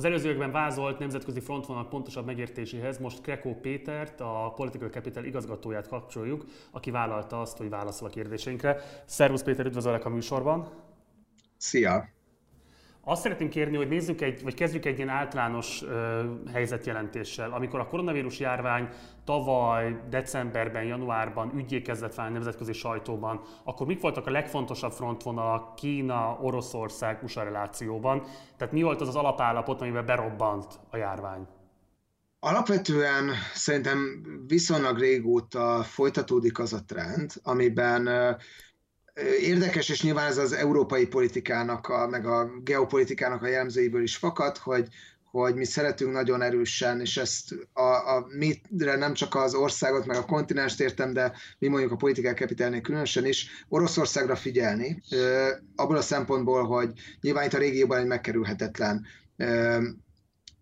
Az előzőekben vázolt nemzetközi frontvonal pontosabb megértéséhez most Krekó Pétert, a Political Capital igazgatóját kapcsoljuk, aki vállalta azt, hogy válaszol a kérdéseinkre. Szervusz Péter, üdvözöllek a műsorban! Szia! Azt szeretném kérni, hogy nézzük egy, vagy kezdjük egy ilyen általános ö, helyzetjelentéssel. Amikor a koronavírus járvány tavaly decemberben, januárban ügyé kezdett válni nemzetközi sajtóban, akkor mik voltak a legfontosabb frontvonalak Kína, Oroszország, USA relációban? Tehát mi volt az az alapállapot, amiben berobbant a járvány? Alapvetően szerintem viszonylag régóta folytatódik az a trend, amiben Érdekes, és nyilván ez az európai politikának, a, meg a geopolitikának a jellemzőiből is fakad, hogy, hogy mi szeretünk nagyon erősen, és ezt a, a mitre nem csak az országot, meg a kontinenst értem, de mi mondjuk a politikák kapitálnél különösen is, Oroszországra figyelni, abból a szempontból, hogy nyilván itt a régióban egy megkerülhetetlen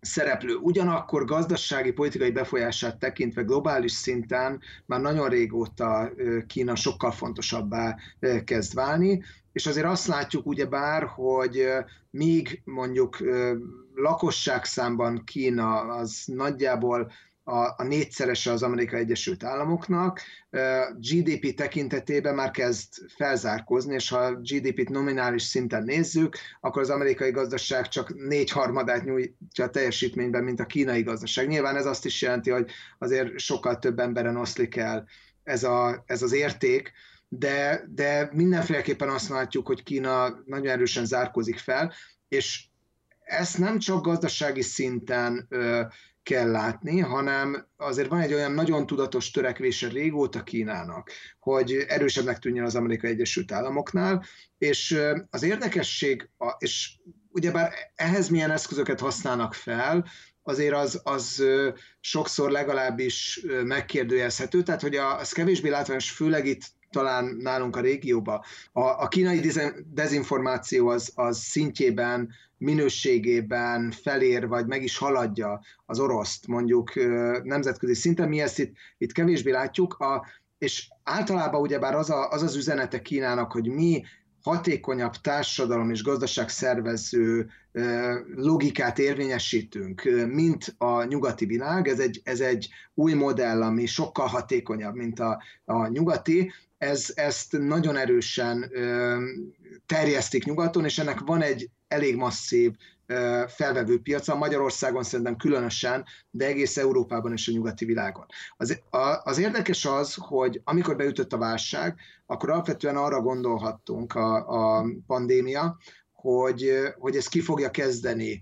szereplő. Ugyanakkor gazdasági, politikai befolyását tekintve globális szinten már nagyon régóta Kína sokkal fontosabbá kezd válni, és azért azt látjuk ugyebár, hogy míg mondjuk lakosság számban Kína az nagyjából a, a négyszerese az Amerikai Egyesült Államoknak. GDP tekintetében már kezd felzárkózni, és ha GDP-t nominális szinten nézzük, akkor az amerikai gazdaság csak négyharmadát nyújtja a teljesítményben, mint a kínai gazdaság. Nyilván ez azt is jelenti, hogy azért sokkal több emberen oszlik el ez, a, ez az érték, de, de mindenféleképpen azt látjuk, hogy Kína nagyon erősen zárkózik fel, és ezt nem csak gazdasági szinten ö, kell látni, hanem azért van egy olyan nagyon tudatos törekvése régóta Kínának, hogy erősebbnek tűnjön az Amerikai Egyesült Államoknál, és az érdekesség, és ugyebár ehhez milyen eszközöket használnak fel, azért az, az sokszor legalábbis megkérdőjelezhető, tehát hogy az kevésbé látványos, főleg itt talán nálunk a régióban. A, a kínai dezinformáció az, az szintjében, minőségében felér, vagy meg is haladja az oroszt mondjuk nemzetközi szinten. Mi ezt itt, itt kevésbé látjuk, a, és általában ugyebár az, a, az az üzenete Kínának, hogy mi hatékonyabb társadalom és gazdaság szervező logikát érvényesítünk, mint a nyugati világ. Ez egy, ez egy új modell, ami sokkal hatékonyabb, mint a, a nyugati, ez, ezt nagyon erősen terjesztik nyugaton, és ennek van egy elég masszív felvevő piaca, Magyarországon szerintem különösen, de egész Európában és a nyugati világon. Az, a, az érdekes az, hogy amikor beütött a válság, akkor alapvetően arra gondolhattunk a, a pandémia, hogy, hogy ez ki fogja kezdeni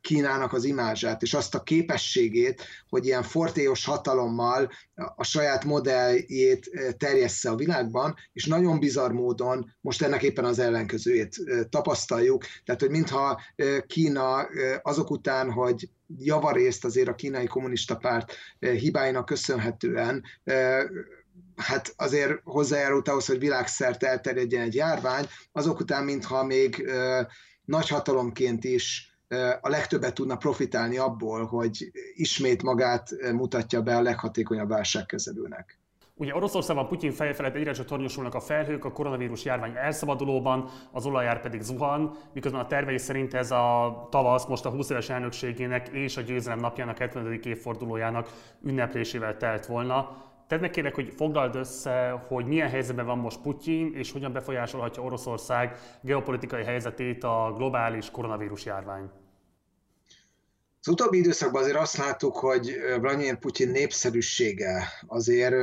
Kínának az imázsát, és azt a képességét, hogy ilyen fortéos hatalommal a saját modelljét terjessze a világban, és nagyon bizarr módon most ennek éppen az ellenkezőjét tapasztaljuk. Tehát, hogy mintha Kína azok után, hogy javarészt azért a kínai kommunista párt hibáinak köszönhetően hát azért hozzájárult ahhoz, hogy világszerte elterjedjen egy járvány, azok után, mintha még nagyhatalomként is a legtöbbet tudna profitálni abból, hogy ismét magát mutatja be a leghatékonyabb válságkezelőnek. Ugye Oroszországban Putyin feje felett egyre csak tornyosulnak a felhők, a koronavírus járvány elszabadulóban, az olajár pedig zuhan, miközben a tervei szerint ez a tavasz most a 20 éves elnökségének és a győzelem napjának 70. évfordulójának ünneplésével telt volna. Tehát megkérlek, hogy foglald össze, hogy milyen helyzetben van most Putyin, és hogyan befolyásolhatja Oroszország geopolitikai helyzetét a globális koronavírus járvány. Az utóbbi időszakban azért azt láttuk, hogy Vladimir Putyin népszerűsége azért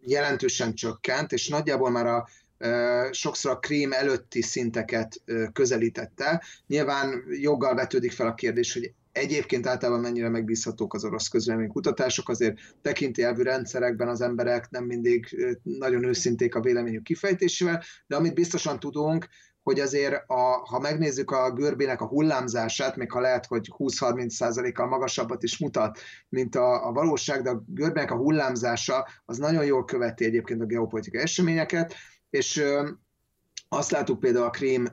jelentősen csökkent, és nagyjából már a sokszor a krím előtti szinteket közelítette. Nyilván joggal vetődik fel a kérdés, hogy Egyébként általában mennyire megbízhatók az orosz kutatások, azért tekintélyelvű rendszerekben az emberek nem mindig nagyon őszinték a véleményük kifejtésével, de amit biztosan tudunk, hogy azért, a, ha megnézzük a görbének a hullámzását, még ha lehet, hogy 20-30%-kal magasabbat is mutat, mint a, a valóság, de a görbének a hullámzása az nagyon jól követi egyébként a geopolitikai eseményeket, és azt láttuk például a Krím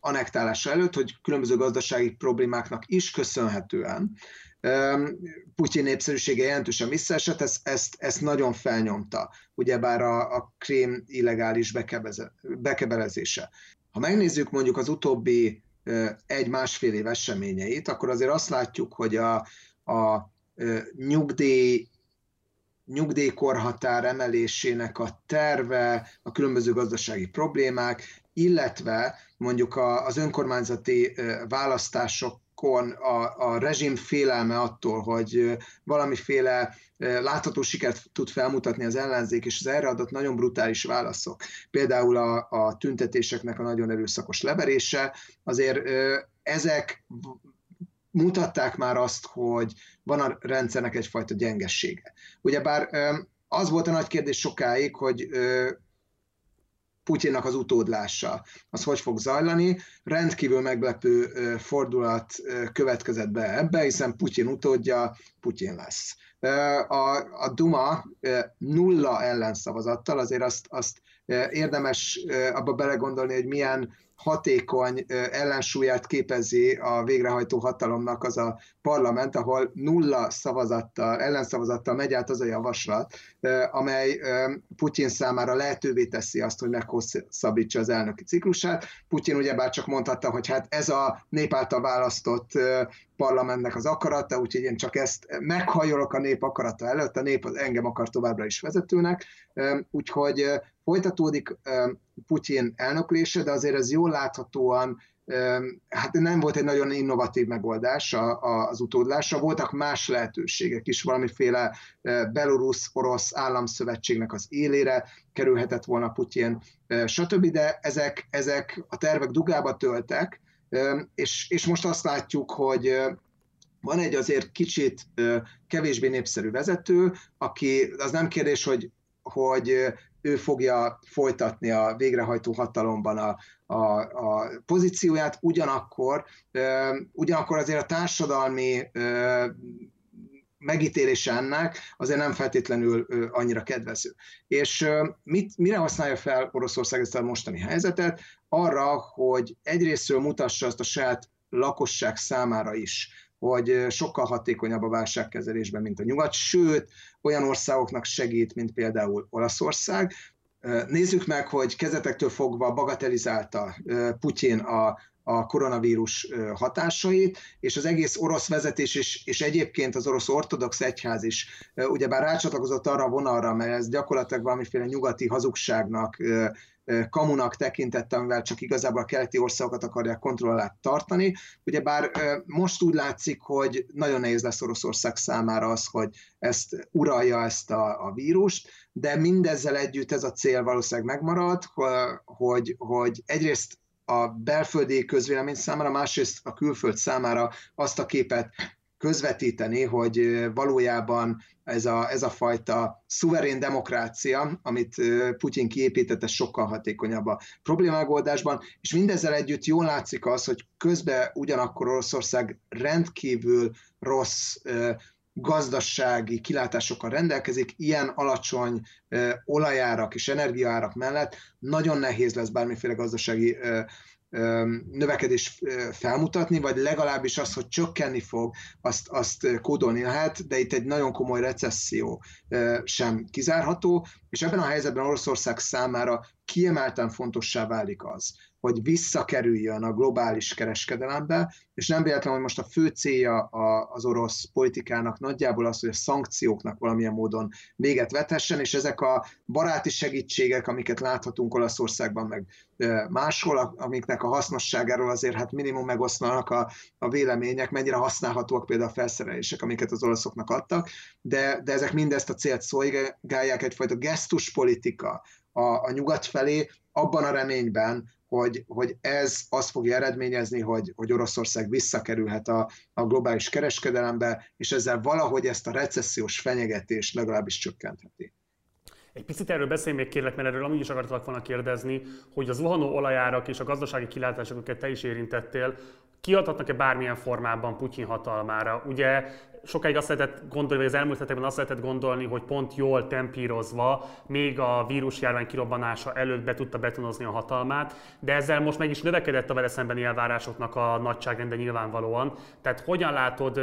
anektálása előtt, hogy különböző gazdasági problémáknak is köszönhetően Putyin népszerűsége jelentősen visszaesett, ezt, ezt, ezt nagyon felnyomta, ugyebár a, a krém illegális bekebeze, bekebelezése. Ha megnézzük mondjuk az utóbbi egy-másfél év eseményeit, akkor azért azt látjuk, hogy a, a nyugdíj nyugdíjkorhatár emelésének a terve, a különböző gazdasági problémák, illetve mondjuk az önkormányzati választásokon a, a rezsim félelme attól, hogy valamiféle látható sikert tud felmutatni az ellenzék, és az erre adott nagyon brutális válaszok. Például a, a tüntetéseknek a nagyon erőszakos leverése, azért ezek mutatták már azt, hogy van a rendszernek egyfajta gyengessége. Ugyebár az volt a nagy kérdés sokáig, hogy Putyinnak az utódlása, az hogy fog zajlani. Rendkívül meglepő fordulat következett be ebbe, hiszen Putyin utódja Putyin lesz. A, a Duma nulla ellenszavazattal, azért azt, azt érdemes abba belegondolni, hogy milyen hatékony ellensúlyát képezi a végrehajtó hatalomnak az a parlament, ahol nulla szavazattal, ellenszavazattal megy át az a javaslat, amely Putyin számára lehetővé teszi azt, hogy meghosszabbítsa az elnöki ciklusát. Putyin ugyebár csak mondhatta, hogy hát ez a nép által választott parlamentnek az akarata, úgyhogy én csak ezt meghajolok a nép akarata előtt, a nép engem akar továbbra is vezetőnek, úgyhogy folytatódik Putyin elnöklése, de azért ez jól láthatóan hát nem volt egy nagyon innovatív megoldás az utódlásra, voltak más lehetőségek is, valamiféle belorusz-orosz államszövetségnek az élére kerülhetett volna Putyin, stb., de ezek, ezek a tervek dugába töltek, és, és most azt látjuk, hogy van egy azért kicsit kevésbé népszerű vezető, aki, az nem kérdés, hogy, hogy ő fogja folytatni a végrehajtó hatalomban a, a, a pozícióját, ugyanakkor, ugyanakkor azért a társadalmi megítélése ennek azért nem feltétlenül annyira kedvező. És mit, mire használja fel Oroszország ezt a mostani helyzetet? Arra, hogy egyrésztről mutassa azt a saját lakosság számára is, hogy sokkal hatékonyabb a válságkezelésben, mint a nyugat, sőt, olyan országoknak segít, mint például Olaszország. Nézzük meg, hogy kezetektől fogva bagatelizálta Putyin a, a koronavírus hatásait, és az egész orosz vezetés is, és egyébként az orosz ortodox egyház is ugyebár rácsatlakozott arra a vonalra, mert ez gyakorlatilag valamiféle nyugati hazugságnak kamunak tekintette, amivel csak igazából a keleti országokat akarják kontroll alá tartani. Ugyebár most úgy látszik, hogy nagyon nehéz lesz Oroszország számára az, hogy ezt uralja ezt a, a vírust, de mindezzel együtt ez a cél valószínűleg megmarad, hogy, hogy egyrészt a belföldi közvélemény számára, másrészt a külföld számára azt a képet közvetíteni, hogy valójában ez a, ez a fajta szuverén demokrácia, amit Putyin kiépítette, sokkal hatékonyabb a problémagoldásban, és mindezzel együtt jól látszik az, hogy közben ugyanakkor Oroszország rendkívül rossz gazdasági kilátásokkal rendelkezik, ilyen alacsony olajárak és energiaárak mellett nagyon nehéz lesz bármiféle gazdasági növekedés felmutatni, vagy legalábbis az, hogy csökkenni fog, azt, azt kódolni lehet, de itt egy nagyon komoly recesszió sem kizárható, és ebben a helyzetben Oroszország számára kiemelten fontossá válik az, hogy visszakerüljön a globális kereskedelembe, és nem véletlen, hogy most a fő célja az orosz politikának nagyjából az, hogy a szankcióknak valamilyen módon véget vethessen, és ezek a baráti segítségek, amiket láthatunk Olaszországban, meg máshol, amiknek a hasznosságáról azért hát minimum megoszlanak a, a vélemények, mennyire használhatóak például a felszerelések, amiket az olaszoknak adtak, de, de ezek mindezt a célt szolgálják, egyfajta gesztuspolitika a, a nyugat felé, abban a reményben, hogy, hogy ez azt fogja eredményezni, hogy, hogy Oroszország visszakerülhet a, a globális kereskedelembe, és ezzel valahogy ezt a recessziós fenyegetést legalábbis csökkentheti. Egy picit erről beszélj még kérlek, mert erről amúgy is akartalak volna kérdezni, hogy az zuhanó olajárak és a gazdasági kilátások, amiket te is érintettél, kiadhatnak-e bármilyen formában Putyin hatalmára? Ugye sokáig azt lehetett gondolni, vagy az elmúlt hetekben azt lehetett gondolni, hogy pont jól tempírozva, még a vírusjárvány kirobbanása előtt be tudta betonozni a hatalmát, de ezzel most meg is növekedett a vele szembeni elvárásoknak a nagyságrende nyilvánvalóan. Tehát hogyan látod,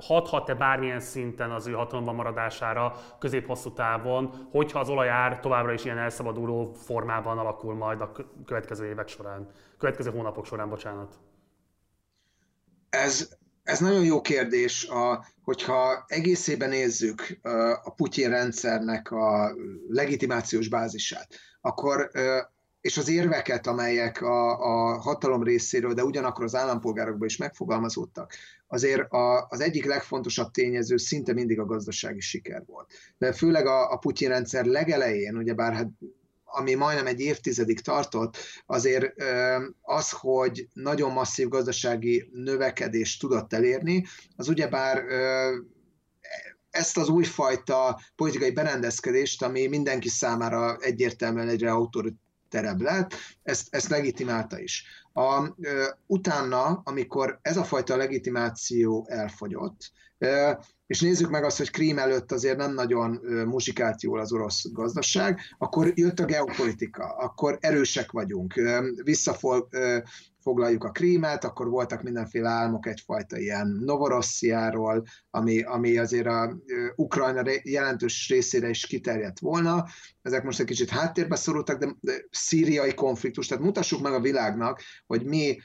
hathat-e bármilyen szinten az ő hatalomban maradására közép-hosszú távon, hogyha az olajár továbbra is ilyen elszabaduló formában alakul majd a következő évek során, következő hónapok során, bocsánat? Ez, ez nagyon jó kérdés, a, hogyha egészében nézzük a Putyin rendszernek a legitimációs bázisát, akkor és az érveket, amelyek a, a hatalom részéről, de ugyanakkor az állampolgárokban is megfogalmazódtak, azért a, az egyik legfontosabb tényező szinte mindig a gazdasági siker volt. De főleg a, a Putyin rendszer legelején, ugyebár hát ami majdnem egy évtizedig tartott, azért az, hogy nagyon masszív gazdasági növekedést tudott elérni, az ugyebár ezt az újfajta politikai berendezkedést, ami mindenki számára egyértelműen egyre autoriterebb lett, ezt, ezt legitimálta is. A, utána, amikor ez a fajta legitimáció elfogyott, és nézzük meg azt, hogy Krím előtt azért nem nagyon muzsikált jól az orosz gazdaság, akkor jött a geopolitika, akkor erősek vagyunk, visszafog, foglaljuk a krímet, akkor voltak mindenféle álmok egyfajta ilyen Novorossziáról, ami, ami azért a Ukrajna jelentős részére is kiterjedt volna. Ezek most egy kicsit háttérbe szorultak, de, de szíriai konfliktus, tehát mutassuk meg a világnak, hogy mi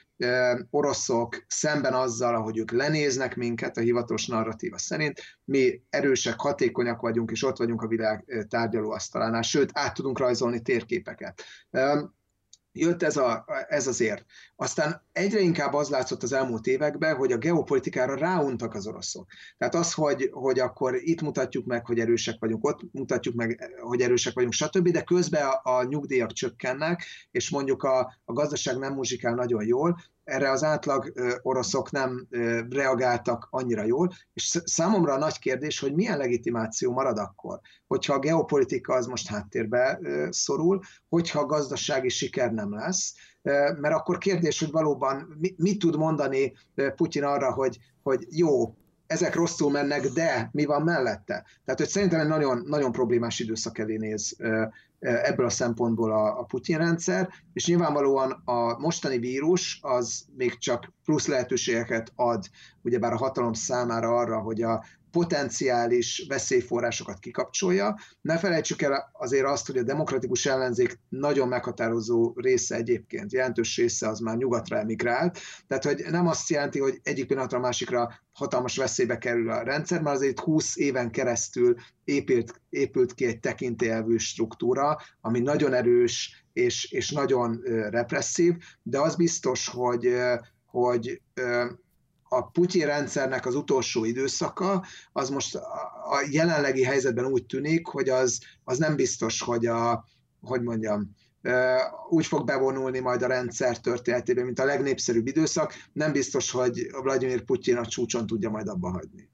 oroszok szemben azzal, ahogy ők lenéznek minket a hivatalos narratíva szerint, mi erősek, hatékonyak vagyunk, és ott vagyunk a világ tárgyalóasztalánál, sőt, át tudunk rajzolni térképeket jött ez, a, ez az ér. Aztán egyre inkább az látszott az elmúlt években, hogy a geopolitikára ráuntak az oroszok. Tehát az, hogy, hogy akkor itt mutatjuk meg, hogy erősek vagyunk, ott mutatjuk meg, hogy erősek vagyunk, stb., de közben a, a nyugdíjak csökkennek, és mondjuk a, a gazdaság nem muzsikál nagyon jól, erre az átlag oroszok nem reagáltak annyira jól, és számomra a nagy kérdés, hogy milyen legitimáció marad akkor, hogyha a geopolitika az most háttérbe szorul, hogyha a gazdasági siker nem lesz, mert akkor kérdés, hogy valóban mit tud mondani Putyin arra, hogy, hogy jó, ezek rosszul mennek, de mi van mellette? Tehát, hogy szerintem egy nagyon, nagyon problémás időszak elé néz ebből a szempontból a, a Putyin rendszer, és nyilvánvalóan a mostani vírus az még csak plusz lehetőségeket ad ugyebár a hatalom számára arra, hogy a potenciális veszélyforrásokat kikapcsolja. Ne felejtsük el azért azt, hogy a demokratikus ellenzék nagyon meghatározó része egyébként, jelentős része az már nyugatra emigrált, tehát hogy nem azt jelenti, hogy egyik pillanatra a másikra hatalmas veszélybe kerül a rendszer, mert azért 20 éven keresztül épült, épült ki egy tekintélyelvű struktúra, ami nagyon erős és, és nagyon represszív, de az biztos, hogy, hogy a Putyin rendszernek az utolsó időszaka, az most a jelenlegi helyzetben úgy tűnik, hogy az, az nem biztos, hogy a, hogy mondjam, úgy fog bevonulni majd a rendszer történetében, mint a legnépszerűbb időszak. Nem biztos, hogy Vladimir Putyin a csúcson tudja majd abba hagyni.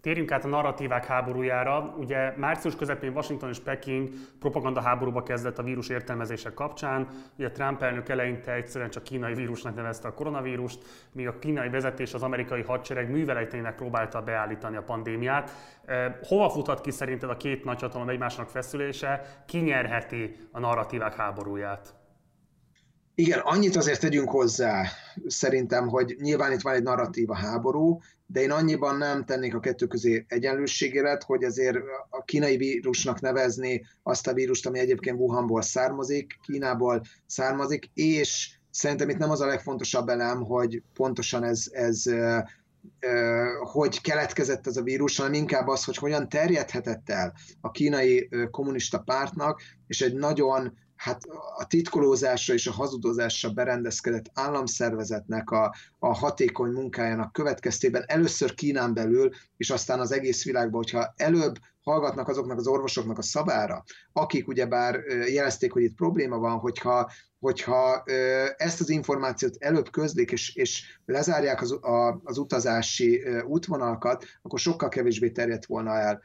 Térjünk át a narratívák háborújára. Ugye március közepén Washington és Peking propaganda háborúba kezdett a vírus értelmezése kapcsán. Ugye Trump elnök eleinte egyszerűen csak kínai vírusnak nevezte a koronavírust, míg a kínai vezetés az amerikai hadsereg műveletének próbálta beállítani a pandémiát. Hova futhat ki szerinted a két nagyhatalom egymásnak feszülése? Ki nyerheti a narratívák háborúját? Igen, annyit azért tegyünk hozzá, szerintem, hogy nyilván itt van egy narratíva háború, de én annyiban nem tennék a kettő közé egyenlőségélet, hogy azért a kínai vírusnak nevezni azt a vírust, ami egyébként Wuhanból származik, Kínából származik, és szerintem itt nem az a legfontosabb elem, hogy pontosan ez, ez hogy keletkezett ez a vírus, hanem inkább az, hogy hogyan terjedhetett el a kínai kommunista pártnak, és egy nagyon hát a titkolózásra és a hazudozásra berendezkedett államszervezetnek a, a hatékony munkájának következtében először Kínán belül, és aztán az egész világban, hogyha előbb hallgatnak azoknak az orvosoknak a szabára, akik ugyebár jelezték, hogy itt probléma van, hogyha, hogyha ezt az információt előbb közlik, és, és lezárják az, a, az utazási útvonalakat, akkor sokkal kevésbé terjedt volna el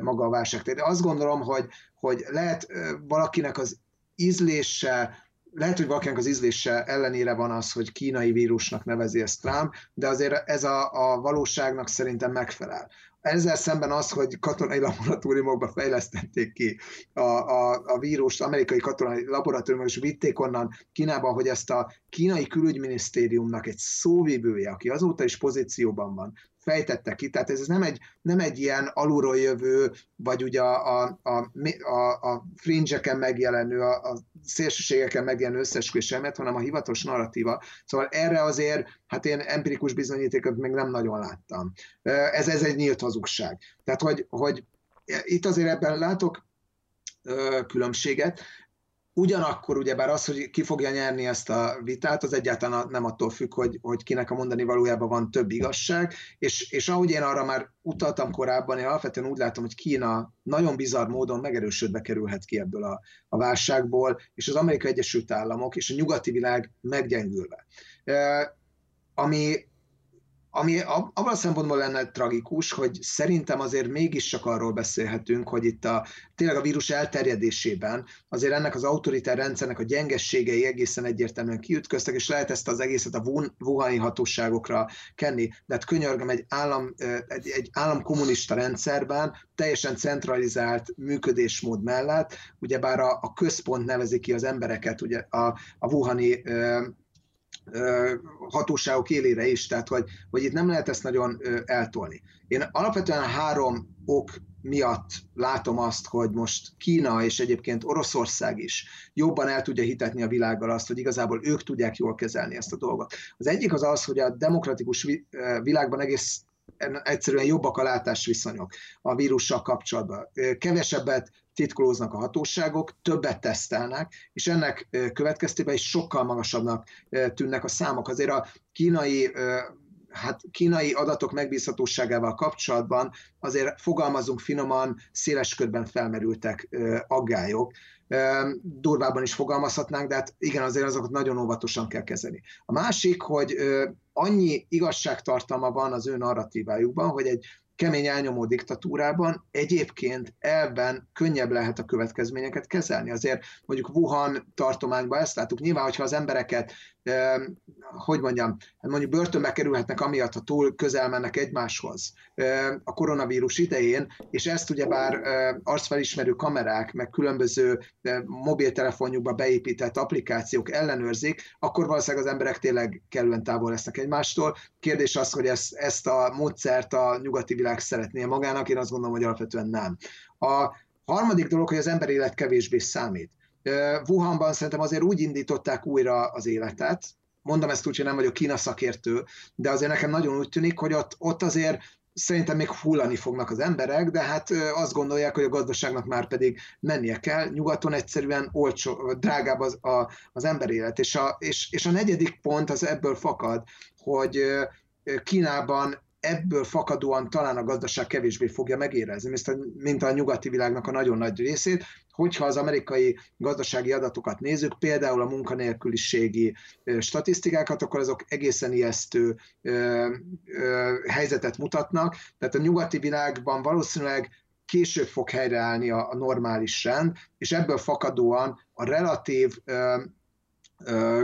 maga a válság. De azt gondolom, hogy, hogy lehet valakinek az ízlése, lehet, hogy valakinek az ízlése ellenére van az, hogy kínai vírusnak nevezi ezt Trump, de azért ez a, a valóságnak szerintem megfelel. Ezzel szemben az, hogy katonai laboratóriumokba fejlesztették ki a, a, a vírust, amerikai katonai laboratóriumok, és vitték onnan Kínába, hogy ezt a kínai külügyminisztériumnak egy szóvívője, aki azóta is pozícióban van, fejtette ki, tehát ez nem egy, nem egy ilyen alulról jövő, vagy ugye a, a, a, a, a fringe-eken megjelenő, a, a szélsőségeken megjelenő összesküvés hanem a hivatalos narratíva. Szóval erre azért, hát én empirikus bizonyítékot még nem nagyon láttam. Ez, ez egy nyílt hazugság. Tehát, hogy, hogy itt azért ebben látok különbséget. Ugyanakkor ugyebár az, hogy ki fogja nyerni ezt a vitát, az egyáltalán nem attól függ, hogy, hogy kinek a mondani valójában van több igazság, és, és ahogy én arra már utaltam korábban, én alapvetően úgy látom, hogy Kína nagyon bizarr módon megerősödve kerülhet ki ebből a, a válságból, és az Amerikai Egyesült Államok és a nyugati világ meggyengülve. E, ami ami abban a szempontból lenne tragikus, hogy szerintem azért mégiscsak arról beszélhetünk, hogy itt a, tényleg a vírus elterjedésében azért ennek az autoritár rendszernek a gyengességei egészen egyértelműen kiütköztek, és lehet ezt az egészet a Wuhani hatóságokra kenni. De hát könyörgöm, egy állam, egy, egy állam kommunista rendszerben teljesen centralizált működésmód mellett, ugyebár a, a központ nevezi ki az embereket, ugye a, a Wuhani hatóságok élére is, tehát hogy, hogy itt nem lehet ezt nagyon eltolni. Én alapvetően három ok miatt látom azt, hogy most Kína és egyébként Oroszország is jobban el tudja hitetni a világgal azt, hogy igazából ők tudják jól kezelni ezt a dolgot. Az egyik az az, hogy a demokratikus világban egész egyszerűen jobbak a látásviszonyok a vírussal kapcsolatban. Kevesebbet titkolóznak a hatóságok, többet tesztelnek, és ennek következtében is sokkal magasabbnak tűnnek a számok. Azért a kínai hát kínai adatok megbízhatóságával kapcsolatban azért fogalmazunk finoman, széles körben felmerültek aggályok. Durvában is fogalmazhatnánk, de hát igen, azért azokat nagyon óvatosan kell kezelni. A másik, hogy annyi igazságtartalma van az ő narratívájukban, hogy egy kemény elnyomó diktatúrában egyébként elben könnyebb lehet a következményeket kezelni. Azért mondjuk Wuhan tartományban ezt láttuk. Nyilván, hogyha az embereket hogy mondjam, hát mondjuk börtönbe kerülhetnek amiatt, ha túl közel mennek egymáshoz a koronavírus idején, és ezt ugyebár arcfelismerő kamerák, meg különböző mobiltelefonjukba beépített applikációk ellenőrzik, akkor valószínűleg az emberek tényleg kellően távol lesznek egymástól. Kérdés az, hogy ezt, ezt a módszert a nyugati világ szeretné magának, én azt gondolom, hogy alapvetően nem. A harmadik dolog, hogy az ember élet kevésbé számít. Wuhanban szerintem azért úgy indították újra az életet, mondom ezt úgy, hogy nem vagyok Kína szakértő, de azért nekem nagyon úgy tűnik, hogy ott, ott azért szerintem még hullani fognak az emberek, de hát azt gondolják, hogy a gazdaságnak már pedig mennie kell. Nyugaton egyszerűen olcsó, drágább az, a, az élet. És a, és, és a negyedik pont az ebből fakad, hogy Kínában ebből fakadóan talán a gazdaság kevésbé fogja megérezni, mint a, nyugati világnak a nagyon nagy részét, hogyha az amerikai gazdasági adatokat nézzük, például a munkanélküliségi statisztikákat, akkor azok egészen ijesztő helyzetet mutatnak. Tehát a nyugati világban valószínűleg később fog helyreállni a normális rend, és ebből fakadóan a relatív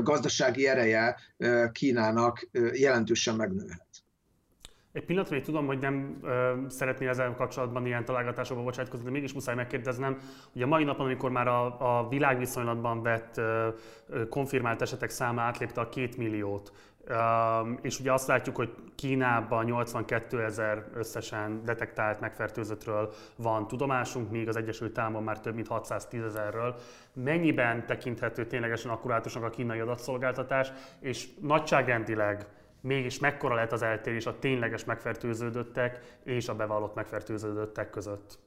gazdasági ereje Kínának jelentősen megnőhet. Egy pillanatra még tudom, hogy nem ö, szeretnél ezzel kapcsolatban ilyen találgatásokba bocsátkozni, de mégis muszáj megkérdeznem, hogy a mai napon, amikor már a, a világviszonylatban vett ö, ö, konfirmált esetek száma átlépte a két milliót, ö, és ugye azt látjuk, hogy Kínában 82 ezer összesen detektált megfertőzöttről van tudomásunk, míg az Egyesült Államokban már több mint 610 ezerről. Mennyiben tekinthető ténylegesen akkurátusnak a kínai adatszolgáltatás, és nagyságrendileg mégis mekkora lehet az eltérés a tényleges megfertőződöttek és a bevallott megfertőződöttek között?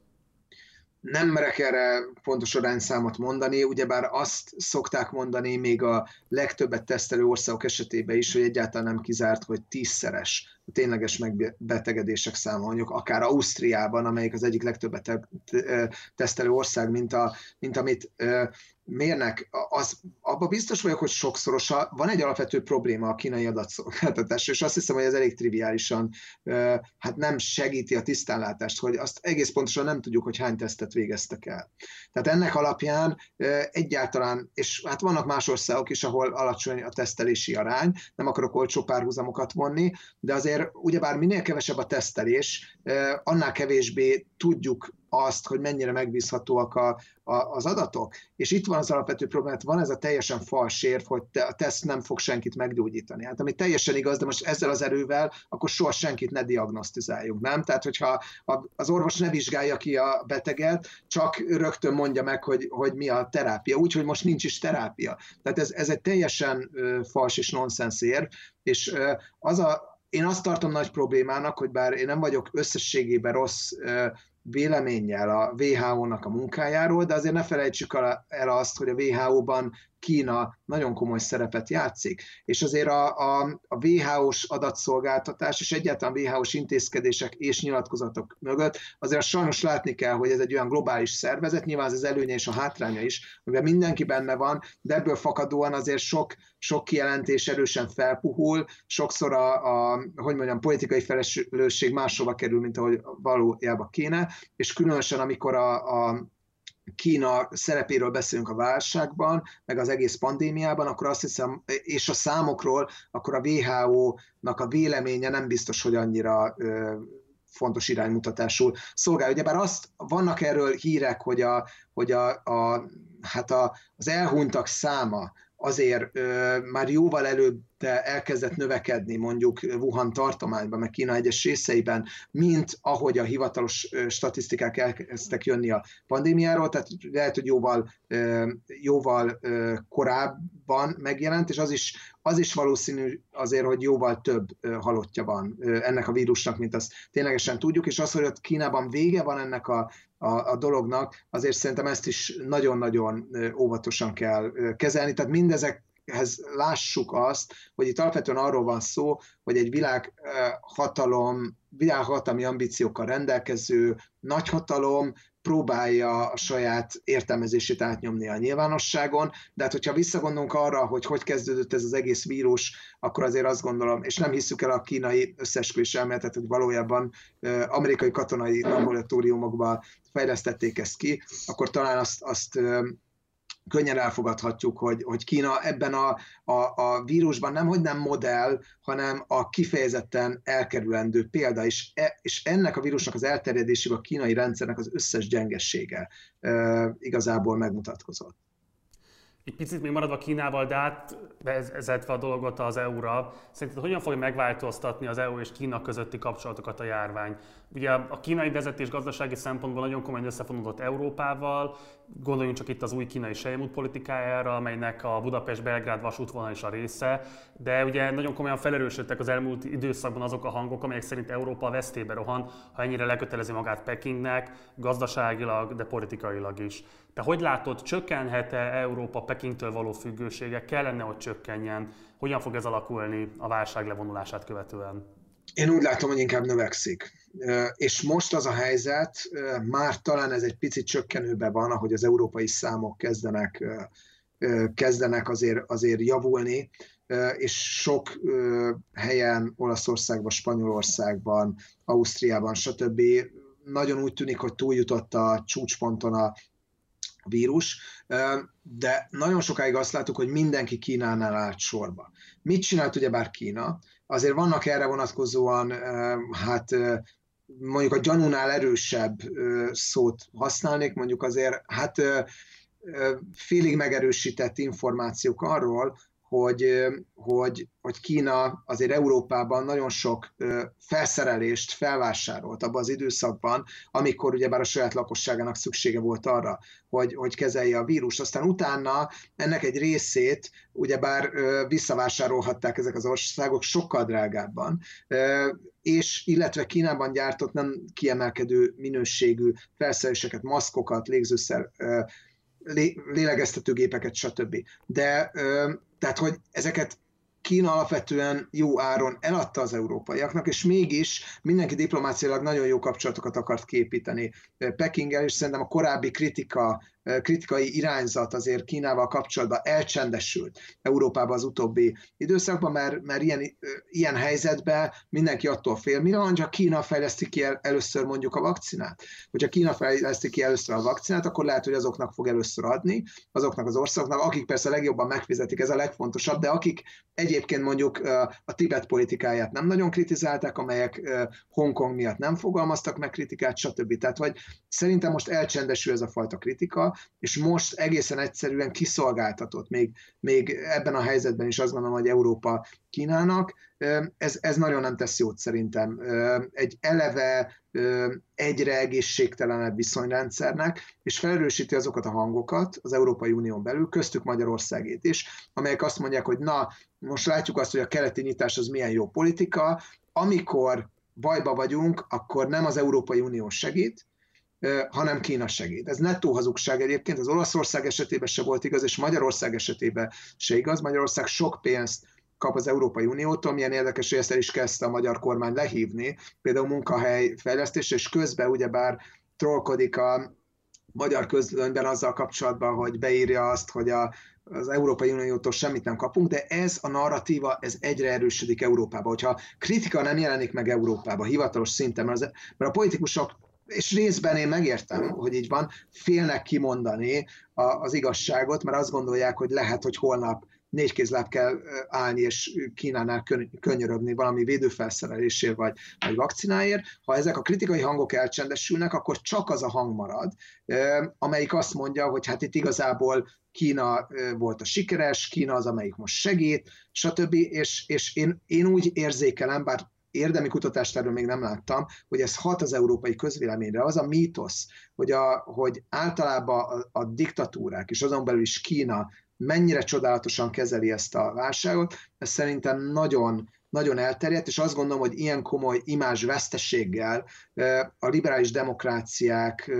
Nem merek erre pontos arányszámot mondani, ugyebár azt szokták mondani még a legtöbbet tesztelő országok esetében is, hogy egyáltalán nem kizárt, hogy tízszeres a tényleges megbetegedések száma, mondjuk akár Ausztriában, amelyik az egyik legtöbbet tesztelő ország, mint, a, mint amit mérnek, az, abban biztos vagyok, hogy sokszorosa van egy alapvető probléma a kínai adatszolgáltatás, és azt hiszem, hogy ez elég triviálisan hát nem segíti a tisztánlátást, hogy azt egész pontosan nem tudjuk, hogy hány tesztet végeztek el. Tehát ennek alapján egyáltalán, és hát vannak más országok is, ahol alacsony a tesztelési arány, nem akarok olcsó párhuzamokat vonni, de azért ugyebár minél kevesebb a tesztelés, annál kevésbé tudjuk azt, hogy mennyire megbízhatóak a, a, az adatok. És itt van az alapvető probléma, van ez a teljesen fals érv, hogy te, a teszt nem fog senkit meggyógyítani. Hát ami teljesen igaz, de most ezzel az erővel, akkor soha senkit ne diagnosztizáljunk, nem? Tehát, hogyha az orvos ne vizsgálja ki a beteget, csak rögtön mondja meg, hogy, hogy mi a terápia, úgyhogy most nincs is terápia. Tehát ez, ez egy teljesen fals és nonsens érv, és az a, én azt tartom nagy problémának, hogy bár én nem vagyok összességében rossz véleménnyel a WHO-nak a munkájáról, de azért ne felejtsük el azt, hogy a WHO-ban Kína nagyon komoly szerepet játszik. És azért a, a, a WHO-s adatszolgáltatás és egyáltalán WHO-s intézkedések és nyilatkozatok mögött azért sajnos látni kell, hogy ez egy olyan globális szervezet, nyilván ez az előnye és a hátránya is, amiben mindenki benne van, de ebből fakadóan azért sok, sok kijelentés erősen felpuhul, sokszor a, a hogy mondjam, politikai felelősség máshova kerül, mint ahogy valójában kéne, és különösen amikor a, a Kína szerepéről beszélünk a válságban, meg az egész pandémiában, akkor azt hiszem, és a számokról, akkor a WHO-nak a véleménye nem biztos, hogy annyira fontos iránymutatású szolgál. Ugyebár azt, vannak erről hírek, hogy, a, hogy a, a, hát a, az elhunytak száma azért ö, már jóval előbb elkezdett növekedni mondjuk Wuhan tartományban, meg Kína egyes részeiben, mint ahogy a hivatalos statisztikák elkezdtek jönni a pandémiáról, tehát lehet, hogy jóval, jóval korábban megjelent, és az is, az is valószínű azért, hogy jóval több halottja van ennek a vírusnak, mint azt ténylegesen tudjuk, és az, hogy ott Kínában vége van ennek a, a, a dolognak, azért szerintem ezt is nagyon-nagyon óvatosan kell kezelni. Tehát mindezek ehhez lássuk azt, hogy itt alapvetően arról van szó, hogy egy világhatalom, világhatalmi ambíciókkal rendelkező nagyhatalom próbálja a saját értelmezését átnyomni a nyilvánosságon, de hát hogyha visszagondolunk arra, hogy hogy kezdődött ez az egész vírus, akkor azért azt gondolom, és nem hiszük el a kínai összesküvés elméletet, hogy valójában amerikai katonai laboratóriumokban fejlesztették ezt ki, akkor talán azt, azt könnyen elfogadhatjuk, hogy, hogy Kína ebben a, a, a vírusban nem, hogy nem modell, hanem a kifejezetten elkerülendő példa, és, e, és ennek a vírusnak az elterjedésében a kínai rendszernek az összes gyengessége e, igazából megmutatkozott. Egy picit még maradva Kínával, de átvezetve a dolgot az EU-ra, szerinted hogyan fogja megváltoztatni az EU és Kína közötti kapcsolatokat a járvány? Ugye a kínai vezetés gazdasági szempontból nagyon komolyan összefonódott Európával, gondoljunk csak itt az új kínai sejmút politikájára, amelynek a Budapest-Belgrád vasútvonal is a része, de ugye nagyon komolyan felerősödtek az elmúlt időszakban azok a hangok, amelyek szerint Európa vesztébe rohan, ha ennyire lekötelezi magát Pekingnek, gazdaságilag, de politikailag is. Te hogy látod, csökkenhet-e Európa Pekingtől való függősége? Kellene, hogy csökkenjen? Hogyan fog ez alakulni a válság levonulását követően? Én úgy látom, hogy inkább növekszik. És most az a helyzet, már talán ez egy picit csökkenőben van, ahogy az európai számok kezdenek, kezdenek azért, azért javulni, és sok helyen, Olaszországban, Spanyolországban, Ausztriában, stb. nagyon úgy tűnik, hogy túljutott a csúcsponton a vírus, de nagyon sokáig azt láttuk, hogy mindenki Kínánál állt sorba. Mit csinált ugyebár Kína? Azért vannak erre vonatkozóan, hát mondjuk a gyanúnál erősebb szót használnék, mondjuk azért hát félig megerősített információk arról, hogy, hogy, hogy Kína azért Európában nagyon sok felszerelést felvásárolt abban az időszakban, amikor ugyebár a saját lakosságának szüksége volt arra, hogy, hogy kezelje a vírust. Aztán utána ennek egy részét ugyebár visszavásárolhatták ezek az országok sokkal drágábban, és illetve Kínában gyártott nem kiemelkedő minőségű felszereléseket, maszkokat, légzőszer, lélegeztetőgépeket, stb. De tehát, hogy ezeket Kína alapvetően jó áron eladta az európaiaknak, és mégis mindenki diplomáciailag nagyon jó kapcsolatokat akart képíteni. Pekinggel, és szerintem a korábbi kritika kritikai irányzat azért Kínával kapcsolatban elcsendesült Európában az utóbbi időszakban, mert, mert ilyen, ilyen helyzetben mindenki attól fél, mi van, ha Kína fejleszti ki el, először mondjuk a vakcinát. Hogyha Kína fejleszti ki először a vakcinát, akkor lehet, hogy azoknak fog először adni, azoknak az országoknak, akik persze legjobban megfizetik, ez a legfontosabb, de akik egyébként mondjuk a Tibet politikáját nem nagyon kritizálták, amelyek Hongkong miatt nem fogalmaztak meg kritikát, stb. Tehát vagy szerintem most elcsendesül ez a fajta kritika, és most egészen egyszerűen kiszolgáltatott, még, még ebben a helyzetben is azt gondolom, hogy Európa Kínának, ez, ez nagyon nem tesz jót szerintem. Egy eleve egyre egészségtelenebb viszonyrendszernek, és felerősíti azokat a hangokat az Európai Unión belül, köztük Magyarországét is, amelyek azt mondják, hogy na, most látjuk azt, hogy a keleti nyitás az milyen jó politika, amikor bajba vagyunk, akkor nem az Európai Unió segít, hanem Kína segít. Ez nettó hazugság egyébként, az Olaszország esetében se volt igaz, és Magyarország esetében se igaz. Magyarország sok pénzt kap az Európai Uniótól, milyen érdekes, hogy ezt el is kezdte a magyar kormány lehívni, például munkahely fejlesztés, és közben ugyebár trollkodik a magyar közlönyben azzal kapcsolatban, hogy beírja azt, hogy a, az Európai Uniótól semmit nem kapunk, de ez a narratíva, ez egyre erősödik Európában. Hogyha kritika nem jelenik meg Európában hivatalos szinten, mert, az, mert a politikusok és részben én megértem, hogy így van, félnek kimondani az igazságot, mert azt gondolják, hogy lehet, hogy holnap négy kézláb kell állni, és Kínánál könnyörögni valami védőfelszerelésért vagy, vagy vakcináért. Ha ezek a kritikai hangok elcsendesülnek, akkor csak az a hang marad, amelyik azt mondja, hogy hát itt igazából Kína volt a sikeres, Kína az, amelyik most segít, stb. És, és én, én úgy érzékelem, bár érdemi kutatást erről még nem láttam, hogy ez hat az európai közvéleményre. Az a mítosz, hogy, a, hogy általában a, a diktatúrák, és azon belül is Kína mennyire csodálatosan kezeli ezt a válságot, ez szerintem nagyon, nagyon elterjedt, és azt gondolom, hogy ilyen komoly imázs vesztességgel a liberális demokráciák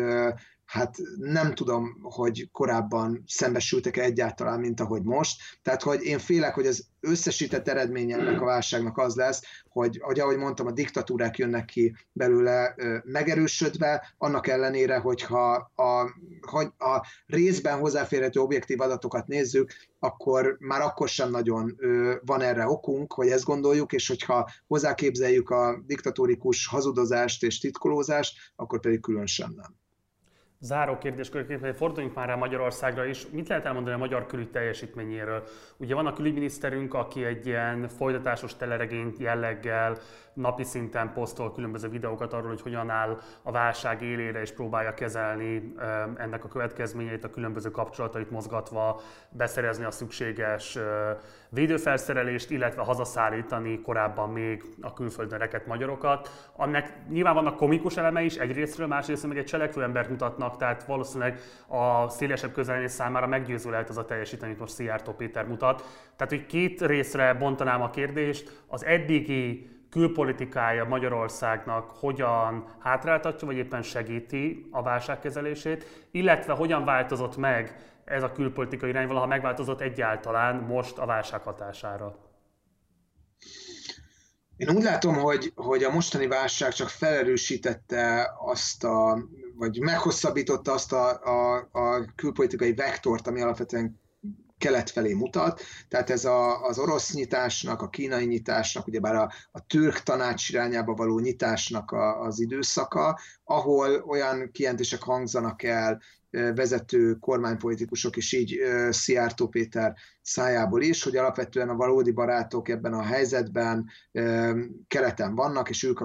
hát nem tudom, hogy korábban szembesültek-e egyáltalán, mint ahogy most. Tehát, hogy én félek, hogy az összesített eredménye ennek a válságnak az lesz, hogy, hogy ahogy mondtam, a diktatúrák jönnek ki belőle megerősödve, annak ellenére, hogyha a, hogy a részben hozzáférhető objektív adatokat nézzük, akkor már akkor sem nagyon van erre okunk, hogy ezt gondoljuk, és hogyha hozzáképzeljük a diktatórikus hazudozást és titkolózást, akkor pedig különösen nem. Záró kérdéskörként, forduljunk már rá Magyarországra is. Mit lehet elmondani a magyar külügy teljesítményéről? Ugye van a külügyminiszterünk, aki egy ilyen folytatásos teleregényt jelleggel napi szinten posztol különböző videókat arról, hogy hogyan áll a válság élére és próbálja kezelni ennek a következményeit, a különböző kapcsolatait mozgatva, beszerezni a szükséges védőfelszerelést, illetve hazaszállítani korábban még a külföldön reket magyarokat, aminek nyilván vannak komikus eleme is egyrésztről, másrészt meg egy cselekvő embert mutatnak, tehát valószínűleg a szélesebb közelés számára meggyőző lehet az a teljesítmény, amit most Szijjártó Péter mutat. Tehát, hogy két részre bontanám a kérdést, az eddigi külpolitikája Magyarországnak hogyan hátráltatja, vagy éppen segíti a válságkezelését, illetve hogyan változott meg ez a külpolitikai irány, valaha megváltozott egyáltalán most a válság hatására? Én úgy látom, hogy, hogy a mostani válság csak felerősítette azt a, vagy meghosszabbította azt a, a, a külpolitikai vektort, ami alapvetően kelet felé mutat, tehát ez a, az orosz nyitásnak, a kínai nyitásnak, ugyebár a, a türk tanács irányába való nyitásnak a, az időszaka, ahol olyan kijelentések hangzanak el vezető kormánypolitikusok is így Szijjártó Péter szájából is, hogy alapvetően a valódi barátok ebben a helyzetben keleten vannak, és ők,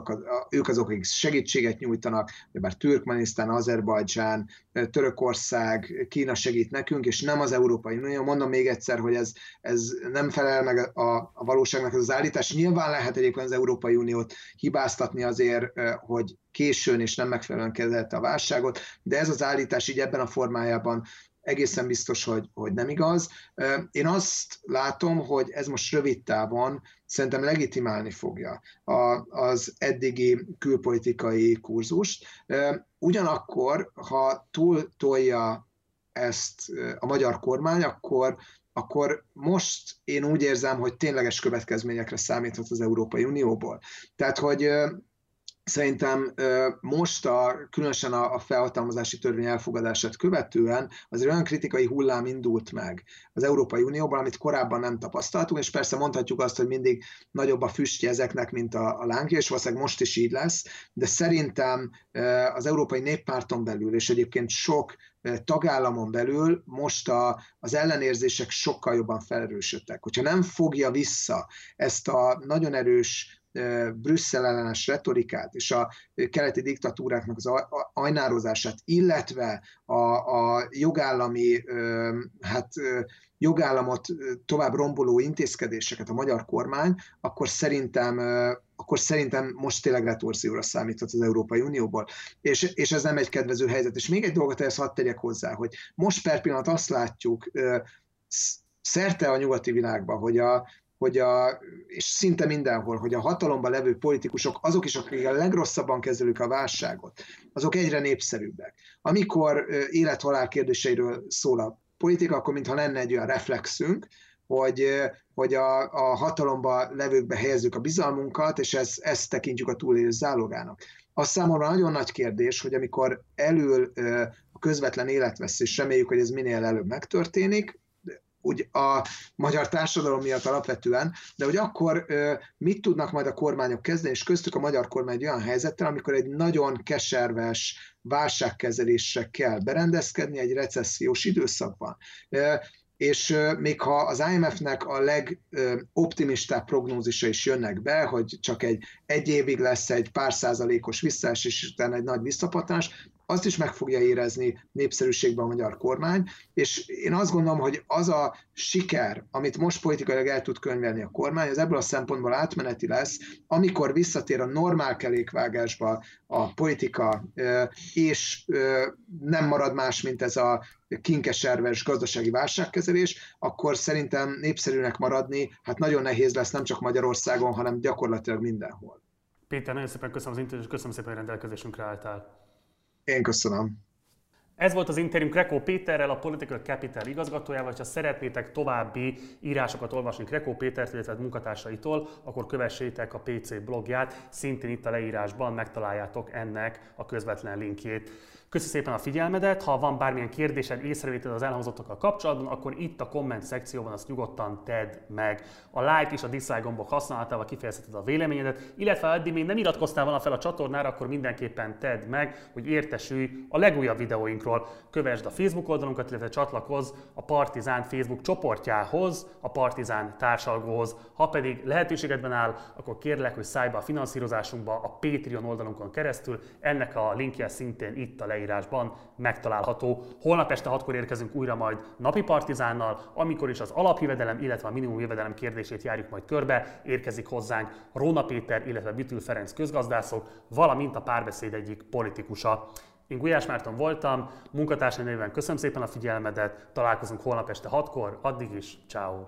ők azok, akik segítséget nyújtanak, bár Türkmenisztán, Azerbajdzsán, Törökország, Kína segít nekünk, és nem az Európai Unió. Mondom még egyszer, hogy ez, ez nem felel meg a, a valóságnak az állítás. Nyilván lehet egyébként az Európai Uniót hibáztatni azért, hogy későn és nem megfelelően kezelte a válságot, de ez az állítás így ebben a formájában egészen biztos, hogy, hogy nem igaz. Én azt látom, hogy ez most rövid távon szerintem legitimálni fogja a, az eddigi külpolitikai kurzust. Ugyanakkor, ha túl tolja ezt a magyar kormány, akkor akkor most én úgy érzem, hogy tényleges következményekre számíthat az Európai Unióból. Tehát, hogy Szerintem most a, különösen a, felhatalmazási törvény elfogadását követően az olyan kritikai hullám indult meg az Európai Unióban, amit korábban nem tapasztaltunk, és persze mondhatjuk azt, hogy mindig nagyobb a füstje ezeknek, mint a, a lángja, és valószínűleg most is így lesz, de szerintem az Európai Néppárton belül, és egyébként sok tagállamon belül most a, az ellenérzések sokkal jobban felerősödtek. Hogyha nem fogja vissza ezt a nagyon erős Brüsszel ellenes retorikát és a keleti diktatúráknak az ajnározását, illetve a, a jogállami, hát jogállamot tovább romboló intézkedéseket a magyar kormány, akkor szerintem akkor szerintem most tényleg retorzióra számíthat az Európai Unióból. És, és ez nem egy kedvező helyzet. És még egy dolgot ehhez hadd tegyek hozzá, hogy most per pillanat azt látjuk szerte a nyugati világban, hogy a, hogy a, és szinte mindenhol, hogy a hatalomban levő politikusok, azok is, akik a legrosszabban kezelik a válságot, azok egyre népszerűbbek. Amikor élethalál kérdéseiről szól a politika, akkor mintha lenne egy olyan reflexünk, hogy, hogy a, a hatalomba levőkbe helyezzük a bizalmunkat, és ez, ezt tekintjük a túlélés zálogának. Az számomra nagyon nagy kérdés, hogy amikor elül a közvetlen életveszés, reméljük, hogy ez minél előbb megtörténik, úgy a magyar társadalom miatt alapvetően, de hogy akkor mit tudnak majd a kormányok kezdeni, és köztük a magyar kormány egy olyan helyzettel, amikor egy nagyon keserves válságkezelésre kell berendezkedni egy recessziós időszakban. És még ha az IMF-nek a legoptimistább prognózisa is jönnek be, hogy csak egy, egy évig lesz egy pár százalékos visszaesés, és utána egy nagy visszapatás, azt is meg fogja érezni népszerűségben a magyar kormány, és én azt gondolom, hogy az a siker, amit most politikailag el tud könyvelni a kormány, az ebből a szempontból átmeneti lesz, amikor visszatér a normál kelékvágásba a politika, és nem marad más, mint ez a kinkeserves gazdasági válságkezelés, akkor szerintem népszerűnek maradni, hát nagyon nehéz lesz nem csak Magyarországon, hanem gyakorlatilag mindenhol. Péter, nagyon szépen köszönöm az interjút, köszönöm szépen, hogy rendelkezésünkre álltál. Én köszönöm. Ez volt az interjúm Krekó Péterrel, a Political Capital igazgatójával. Ha szeretnétek további írásokat olvasni Krekó Pétert, illetve munkatársaitól, akkor kövessétek a PC blogját, szintén itt a leírásban megtaláljátok ennek a közvetlen linkjét. Köszönöm szépen a figyelmedet, ha van bármilyen kérdésed, észrevételed az elhangzottakkal kapcsolatban, akkor itt a komment szekcióban azt nyugodtan tedd meg. A like és a dislike gombok használatával kifejezheted a véleményedet, illetve ha eddig még nem iratkoztál volna fel a csatornára, akkor mindenképpen tedd meg, hogy értesülj a legújabb videóinkról. Kövesd a Facebook oldalunkat, illetve csatlakozz a Partizán Facebook csoportjához, a Partizán társalgóhoz. Ha pedig lehetőségedben áll, akkor kérlek, hogy szállj be a finanszírozásunkba a Patreon oldalunkon keresztül. Ennek a linkje szintén itt a leírásban leírásban megtalálható. Holnap este hatkor érkezünk újra majd napi partizánnal, amikor is az alapjövedelem, illetve a minimum jövedelem kérdését járjuk majd körbe. Érkezik hozzánk Róna Péter, illetve Bütül Ferenc közgazdászok, valamint a párbeszéd egyik politikusa. Én Gulyás Márton voltam, munkatársai nevében köszönöm szépen a figyelmedet, találkozunk holnap este 6-kor, addig is, ciao.